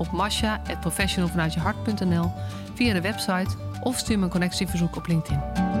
op masha.professionalvanuitjehart.nl via de website of stuur me een connectieverzoek op LinkedIn.